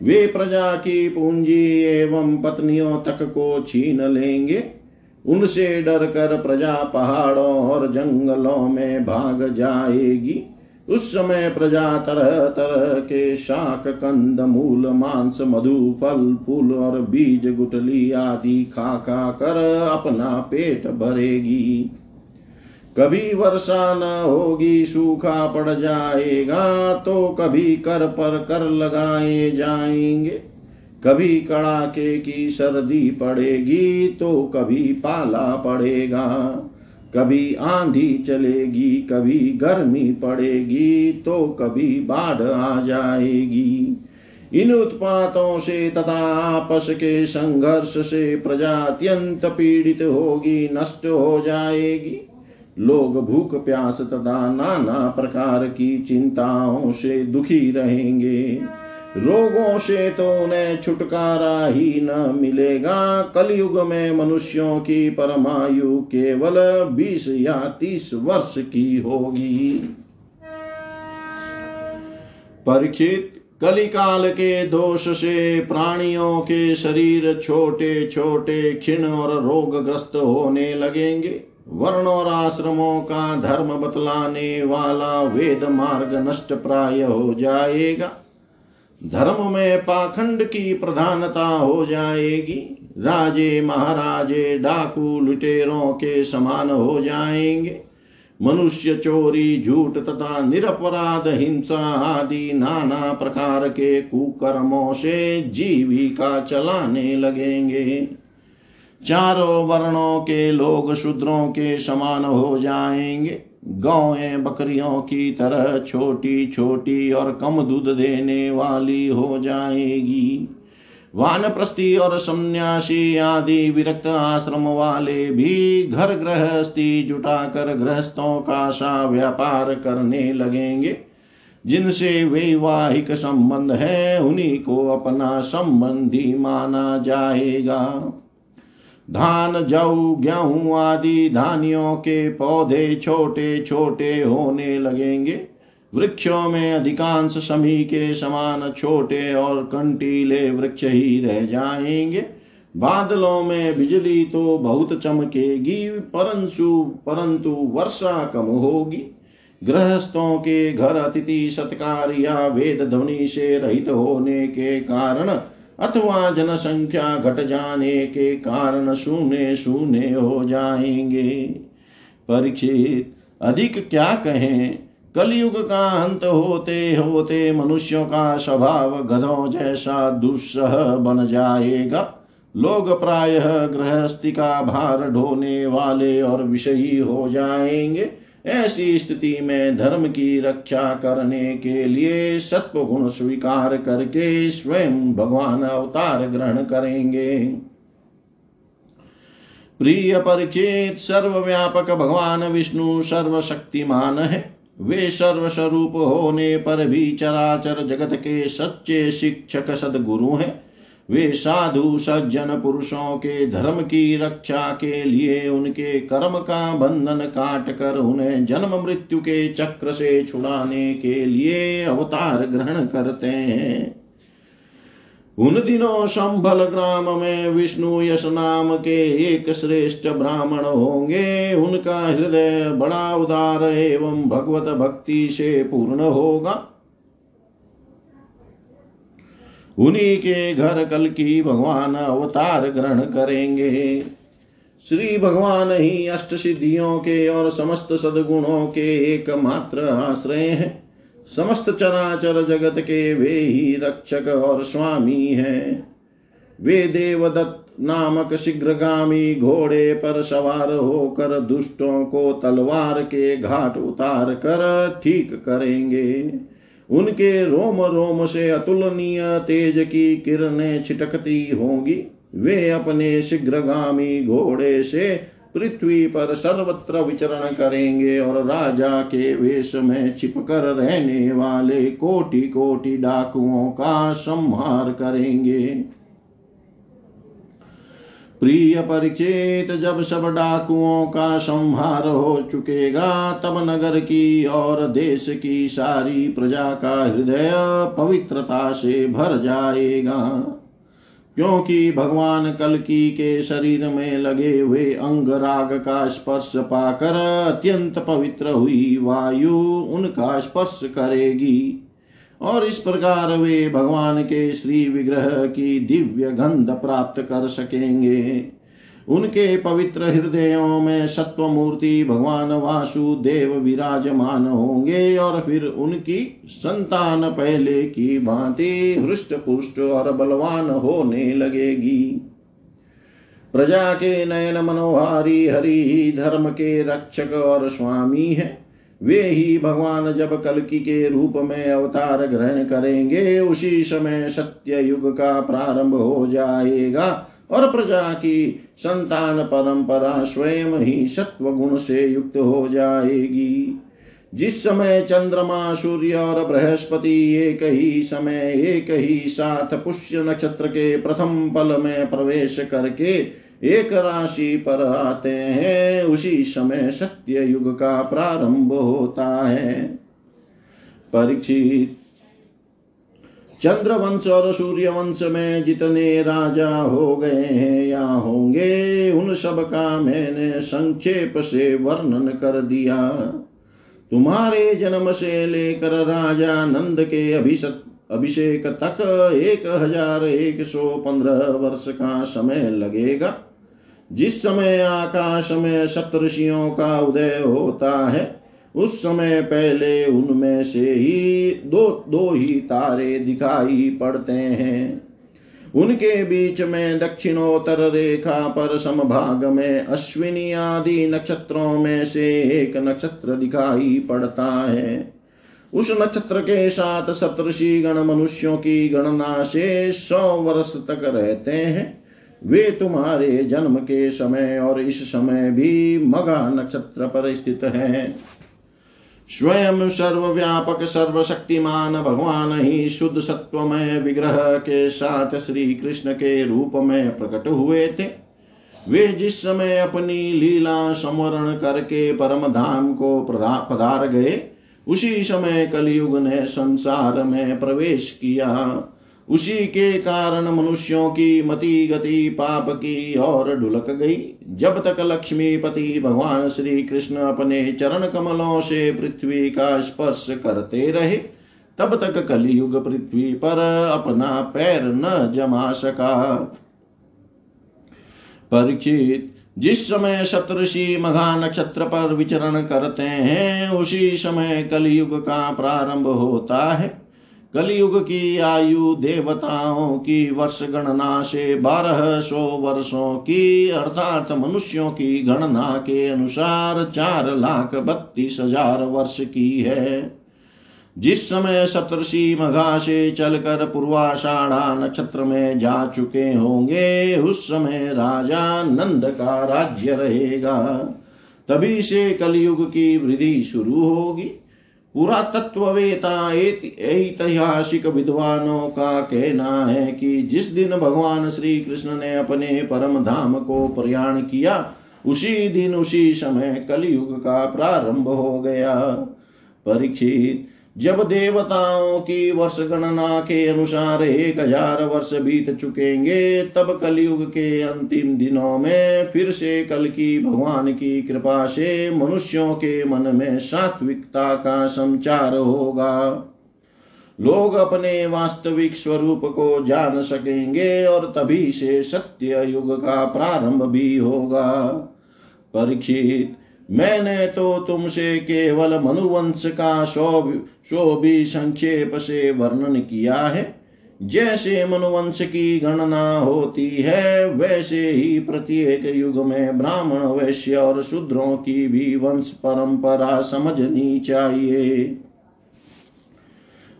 वे प्रजा की पूंजी एवं पत्नियों तक को छीन लेंगे। उनसे डर कर प्रजा पहाड़ों और जंगलों में भाग जाएगी। उस समय प्रजा तरह तरह के शाक, कंद, मूल, मांस, मधु, फल, फूल और बीज गुटली आदि खा खा कर अपना पेट भरेगी। कभी वर्षा न होगी, सूखा पड़ जाएगा तो कभी कर पर कर लगाए जाएँगे। कभी कड़ाके की सर्दी पड़ेगी तो कभी पाला पड़ेगा, कभी आंधी चलेगी, कभी गर्मी पड़ेगी तो कभी बाढ़ आ जाएगी। इन उत्पातों से तथा आपस के संघर्ष से प्रजा अत्यंत पीड़ित होगी, नष्ट हो जाएगी। लोग भूख प्यास तथा नाना प्रकार की चिंताओं से दुखी रहेंगे। रोगों से तो उन्हें छुटकारा ही न मिलेगा। कलयुग में मनुष्यों की परमायु केवल बीस या तीस वर्ष की होगी। परीक्षित कलिकाल के दोष से प्राणियों के शरीर छोटे छोटे क्षीण और रोगग्रस्त होने लगेंगे। वर्ण और आश्रमों का धर्म बतलाने वाला वेद मार्ग नष्ट प्राय हो जाएगा। धर्म में पाखंड की प्रधानता हो जाएगी। राजे महाराजे डाकू लुटेरों के समान हो जाएँगे। मनुष्य चोरी, झूठ तथा निरपराध, हिंसा आदि नाना प्रकार के कुकर्मों से जीविका चलाने लगेंगे। चारों वर्णों के लोग शूद्रों के समान हो जाएँगे। गौएँ बकरियों की तरह छोटी छोटी और कम दूध देने वाली हो जाएगी। वानप्रस्थी और सन्यासी आदि विरक्त आश्रम वाले भी घर गृहस्थी जुटाकर गृहस्थों का सा व्यापार करने लगेंगे। जिनसे वैवाहिक संबंध है, उन्हीं को अपना संबंधी माना जाएगा। धान जऊ गेहूँ आदि धानियों के पौधे छोटे छोटे होने लगेंगे। वृक्षों में अधिकांश समी के समान छोटे और कंटीले वृक्ष ही रह जाएँगे। बादलों में बिजली तो बहुत चमकेगी, परंतु परंतु वर्षा कम होगी। गृहस्थों के घर अतिथि सत्कार या वेद ध्वनि से रहित होने के कारण अथवा जनसंख्या घट जाने के कारण शून्य शून्य हो जाएँगे। परीक्षित, अधिक क्या कहें? कलयुग का अंत होते होते मनुष्यों का स्वभाव गधों जैसा दुस्सह बन जाएगा। लोग प्रायः गृहस्थी का भार ढोने वाले और विषयी हो जाएँगे। ऐसी स्थिति में धर्म की रक्षा करने के लिए सत्व गुण स्वीकार करके स्वयं भगवान अवतार ग्रहण करेंगे। प्रिय परिचित, सर्वव्यापक भगवान विष्णु सर्वशक्तिमान है। वे सर्वस्वरूप होने पर भी चराचर जगत के सच्चे शिक्षक सदगुरु हैं। वे साधु सज्जन पुरुषों के धर्म की रक्षा के लिए उनके कर्म का बंधन काट कर उन्हें जन्म मृत्यु के चक्र से छुड़ाने के लिए अवतार ग्रहण करते हैं। उन दिनों संभल ग्राम में विष्णु यश नाम के एक श्रेष्ठ ब्राह्मण होंगे। उनका हृदय बड़ा उदार एवं भगवत भक्ति से पूर्ण होगा। उन्हीं के घर कल की भगवान अवतार ग्रहण करेंगे। श्री भगवान ही अष्ट सिद्धियों के और समस्त सदगुणों के एकमात्र आश्रय हैं। समस्त चराचर जगत के वे ही रक्षक और स्वामी हैं। वे देवदत्त नामक शीघ्रगामी घोड़े पर सवार होकर दुष्टों को तलवार के घाट उतार कर ठीक करेंगे। उनके रोम रोम से अतुलनीय तेज की किरणें छिटकती होंगी। वे अपने शीघ्रगामी घोड़े से पृथ्वी पर सर्वत्र विचरण करेंगे और राजा के वेश में छिपकर रहने वाले कोटि कोटि डाकुओं का संहार करेंगे। प्रिय परिचित, जब सब डाकुओं का संहार हो चुकेगा, तब नगर की और देश की सारी प्रजा का हृदय पवित्रता से भर जाएगा। क्योंकि भगवान कलकी के शरीर में लगे हुए अंग राग का स्पर्श पाकर अत्यंत पवित्र हुई वायु उनका स्पर्श करेगी। और इस प्रकार वे भगवान के श्री विग्रह की दिव्य गंध प्राप्त कर सकेंगे। उनके पवित्र हृदयों में सत्व मूर्ति भगवान वासुदेव विराजमान होंगे और फिर उनकी संतान पहले की भांति हृष्ट पुष्ट और बलवान होने लगेगी। प्रजा के नयन मनोहारी हरि धर्म के रक्षक और स्वामी है। वे ही भगवान जब कलकी के रूप में अवतार ग्रहण करेंगे, उसी समय सत्य युग का प्रारंभ हो जाएगा और प्रजा की संतान परंपरा स्वयं ही सत्व गुण से युक्त हो जाएगी। जिस समय चंद्रमा, सूर्य और बृहस्पति एक ही समय, एक ही साथ पुष्य नक्षत्र के प्रथम पल में प्रवेश करके एक राशि पर आते हैं, उसी समय सत्य युग का प्रारंभ होता है। परीक्षित चंद्र वंश और सूर्य वंश में जितने राजा हो गए हैं या होंगे, उन सब का मैंने संक्षेप से वर्णन कर दिया। तुम्हारे जन्म से लेकर राजा नंद के अभिषेक अभिषेक तक एक हज़ार एक सौ पंद्रह वर्ष का समय लगेगा। जिस समय आकाश में सप्तषियों का उदय होता है, उस समय पहले उनमें से ही दो दो ही तारे दिखाई पड़ते हैं। उनके बीच में दक्षिणोत्तर रेखा पर समभाग में अश्विनी आदि नक्षत्रों में से एक नक्षत्र दिखाई पड़ता है। उस नक्षत्र के साथ सप्तषि गण मनुष्यों की गणना से सौ वर्ष तक रहते हैं। वे तुम्हारे जन्म के समय और इस समय भी मगा नक्षत्र पर स्थित है। स्वयं सर्वव्यापक, सर्वशक्तिमान भगवान ही शुद्ध, सत्वमय विग्रह के साथ श्री कृष्ण के रूप में प्रकट हुए थे। वे जिस समय अपनी लीला संवरण करके परम धाम को पधार गए, उसी समय कलयुग ने संसार में प्रवेश किया। उसी के कारण मनुष्यों की मति गति पाप की ओर ढुलक गई। जब तक लक्ष्मीपति भगवान श्री कृष्ण अपने चरण कमलों से पृथ्वी का स्पर्श करते रहे, तब तक कलयुग पृथ्वी पर अपना पैर न जमा सका। परीक्षित, जिस समय सप्तषि मघा नक्षत्र पर विचरण करते हैं, उसी समय कलयुग का प्रारंभ होता है। कलयुग की आयु देवताओं की वर्ष गणना से बारह सौ वर्षों की, अर्थात मनुष्यों की गणना के अनुसार चार लाख बत्तीस हज़ार वर्ष की है। जिस समय सप्तर्षि मघा से चलकर पूर्वाषाढ़ा नक्षत्र में जा चुके होंगे, उस समय राजा नंद का राज्य रहेगा। तभी से कलयुग की वृद्धि शुरू होगी। पुरातत्ववेता ऐतिहासिक विद्वानों का कहना है कि जिस दिन भगवान श्री कृष्ण ने अपने परम धाम को प्रयाण किया, उसी दिन उसी समय कलयुग का प्रारंभ हो गया। परीक्षित जब देवताओं की वर्ष गणना के अनुसार एक हज़ार वर्ष बीत चुकेंगे, तब कलयुग के अंतिम दिनों में फिर से कल की भगवान की कृपा से मनुष्यों के मन में सात्विकता का संचार होगा। लोग अपने वास्तविक स्वरूप को जान सकेंगे और तभी से सत्य युग का प्रारंभ भी होगा। परीक्षित मैंने तो तुमसे केवल मनुवंश का सौ संक्षेप से वर्णन किया है। जैसे मनुवंश की गणना होती है, वैसे ही प्रत्येक युग में ब्राह्मण, वैश्य और शूद्रों की भी वंश परंपरा समझनी चाहिए।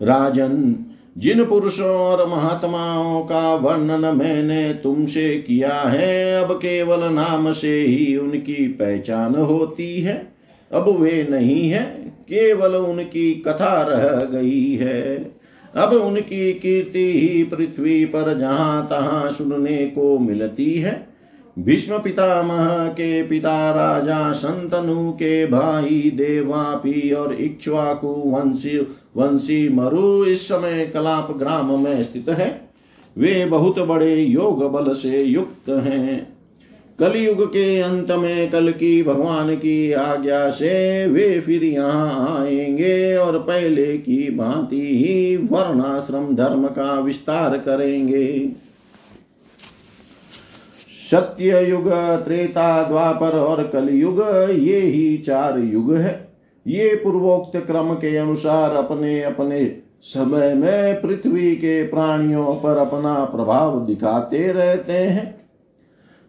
राजन जिन पुरुषों और महात्माओं का वर्णन मैंने तुमसे किया है, अब केवल नाम से ही उनकी पहचान होती है। अब वे नहीं है, केवल उनकी कथा रह गई है। अब उनकी कीर्ति ही पृथ्वी पर जहाँ तहां सुनने को मिलती है। भीष्म पितामह के पिता राजा संतनु के भाई देवापी और इक्ष्वाकु वंशी वंशी मरु इस समय कलाप ग्राम में स्थित है। वे बहुत बड़े योग बल से युक्त हैं। कलयुग के अंत में कल की भगवान की आज्ञा से वे फिर यहाँ आएँगे और पहले की भांति ही वर्णाश्रम धर्म का विस्तार करेंगे। सत्य युग त्रेता, द्वापर और कलयुग, ये ही चार युग है। ये पूर्वोक्त क्रम के अनुसार अपने अपने समय में पृथ्वी के प्राणियों पर अपना प्रभाव दिखाते रहते हैं।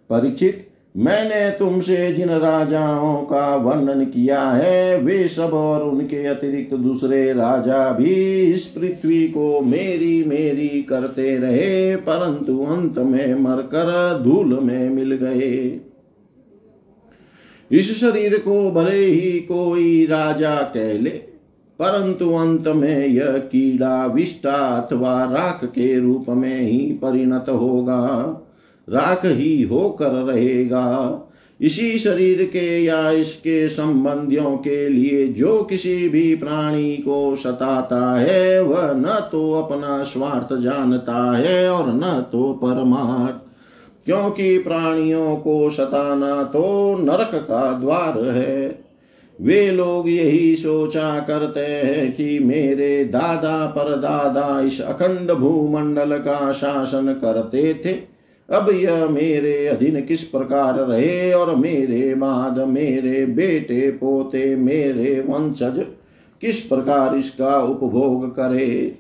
परीक्षित मैंने तुमसे जिन राजाओं का वर्णन किया है, वे सब और उनके अतिरिक्त दूसरे राजा भी इस पृथ्वी को मेरी मेरी करते रहे, परंतु अंत में मरकर धूल में मिल गए। इस शरीर को भले ही कोई राजा कह ले, परंतु अंत में यह कीड़ा विष्टा अथवा राख के रूप में ही परिणत होगा। राख ही होकर रहेगा। इसी शरीर के या इसके संबंधियों के लिए जो किसी भी प्राणी को सताता है, वह न तो अपना स्वार्थ जानता है और न तो परमार्थ। क्योंकि प्राणियों को सताना तो नरक का द्वार है। वे लोग यही सोचा करते हैं कि मेरे दादा परदादा इस अखंड भूमंडल का शासन करते थे। अब यह मेरे अधीन किस प्रकार रहे और मेरे बाद मेरे बेटे पोते मेरे वंशज किस प्रकार इसका उपभोग करे?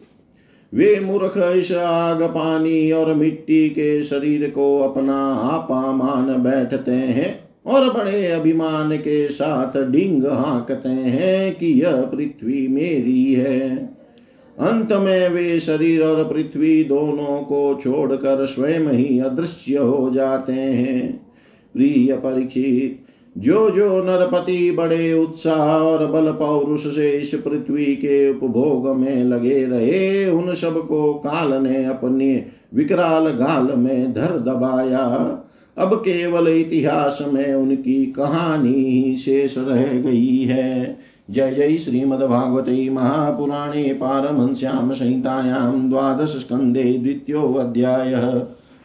वे मूर्ख इस आग पानी और मिट्टी के शरीर को अपना आपा मान बैठते हैं और बड़े अभिमान के साथ डिंग हाँकते हैं कि यह पृथ्वी मेरी है। अंत में वे शरीर और पृथ्वी दोनों को छोड़कर स्वयं ही अदृश्य हो जाते हैं। प्रिय परीक्षित जो जो नरपति बड़े उत्साह और बल पौरुष से इस पृथ्वी के उपभोग में लगे रहे, उन सबको काल ने अपने विकराल गाल में धर दबाया। अब केवल इतिहास में उनकी कहानी ही शेष रह गई है। जय जय श्रीमद्भागवते महापुराणे पारमंस्यां संहितायां द्वादशस्कन्धे द्वितीयोऽध्यायः।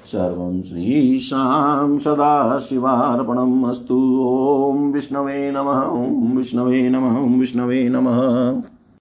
सर्वं श्रीशां सदाशिवार्पणम् अस्तु। ॐ विष्णवे नमः, ॐ विष्णवे नमः, ॐ विष्णवे नमः।